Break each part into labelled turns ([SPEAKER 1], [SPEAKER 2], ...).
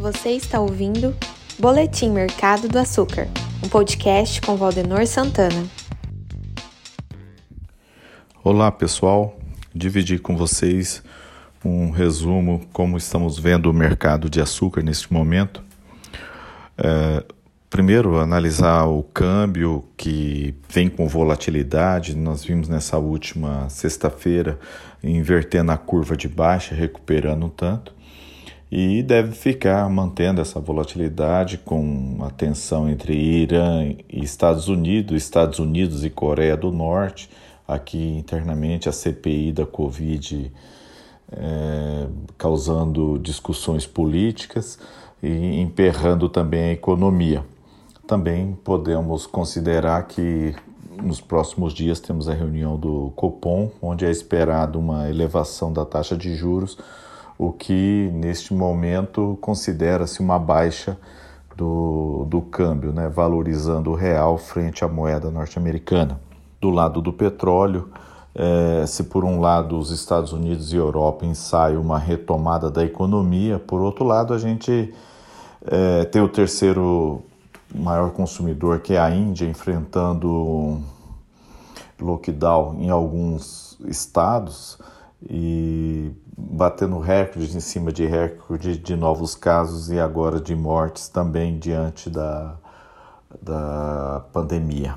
[SPEAKER 1] Você está ouvindo Boletim Mercado do Açúcar, um podcast com Valdenor Santana.
[SPEAKER 2] Olá pessoal, dividir com vocês um resumo como estamos vendo o mercado de açúcar neste momento. É, primeiro, analisar o câmbio que vem com volatilidade. Nós vimos nessa última sexta-feira invertendo a curva de baixa, recuperando um tanto e deve ficar mantendo essa volatilidade com a tensão entre Irã e Estados Unidos, Estados Unidos e Coreia do Norte, aqui internamente a CPI da Covid é, causando discussões políticas e emperrando também a economia. Também podemos considerar que nos próximos dias temos a reunião do Copom, onde é esperado uma elevação da taxa de juros o que neste momento considera-se uma baixa do, do câmbio, né, valorizando o real frente à moeda norte-americana. Do lado do petróleo, é, se por um lado os Estados Unidos e Europa ensaiam uma retomada da economia, por outro lado a gente é, tem o terceiro maior consumidor, que é a Índia, enfrentando lockdown em alguns estados e batendo recordes em cima de recorde de novos casos e agora de mortes também diante da, da pandemia.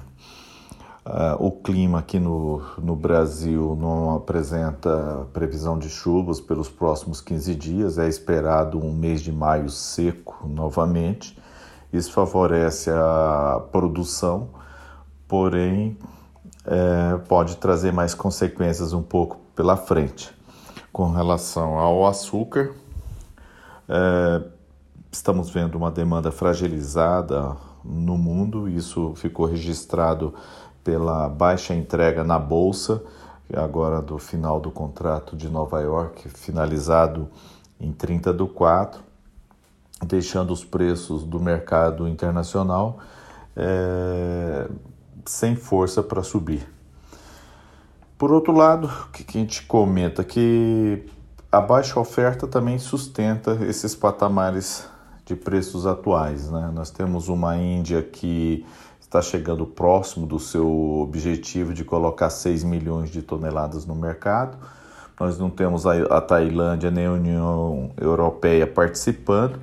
[SPEAKER 2] Uh, o clima aqui no, no Brasil não apresenta previsão de chuvas pelos próximos 15 dias, é esperado um mês de maio seco novamente. Isso favorece a produção, porém é, pode trazer mais consequências um pouco pela frente. Com relação ao açúcar, é, estamos vendo uma demanda fragilizada no mundo, isso ficou registrado pela baixa entrega na bolsa, agora do final do contrato de Nova York, finalizado em 30 do 4, deixando os preços do mercado internacional é, sem força para subir. Por outro lado, o que a gente comenta que a baixa oferta também sustenta esses patamares de preços atuais. Né? Nós temos uma Índia que está chegando próximo do seu objetivo de colocar 6 milhões de toneladas no mercado. Nós não temos a, Tailândia nem a União Europeia participando.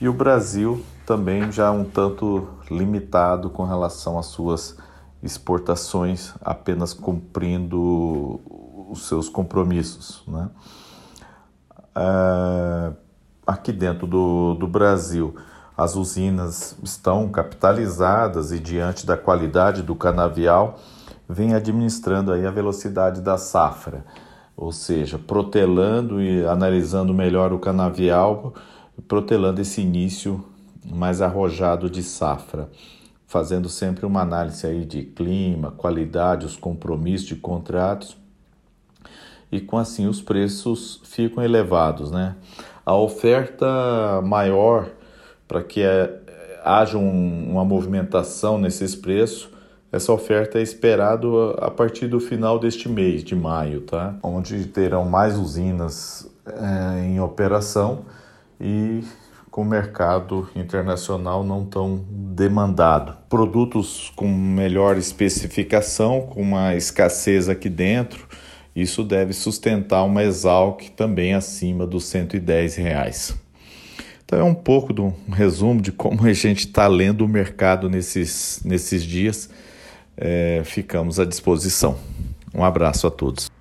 [SPEAKER 2] E o Brasil também já um tanto limitado com relação às suas exportações apenas cumprindo os seus compromissos. Né? É, aqui dentro do, do Brasil, as usinas estão capitalizadas e, diante da qualidade do canavial, vem administrando aí a velocidade da safra, ou seja, protelando e analisando melhor o canavial, protelando esse início mais arrojado de safra fazendo sempre uma análise aí de clima, qualidade, os compromissos de contratos e com assim os preços ficam elevados, né? A oferta maior para que é, haja um, uma movimentação nesses preços, essa oferta é esperado a partir do final deste mês de maio, tá? Onde terão mais usinas é, em operação e com o mercado internacional não tão demandado. Produtos com melhor especificação, com uma escassez aqui dentro, isso deve sustentar uma Exalc também acima dos 110 reais. Então é um pouco do um resumo de como a gente está lendo o mercado nesses, nesses dias. É, ficamos à disposição. Um abraço a todos.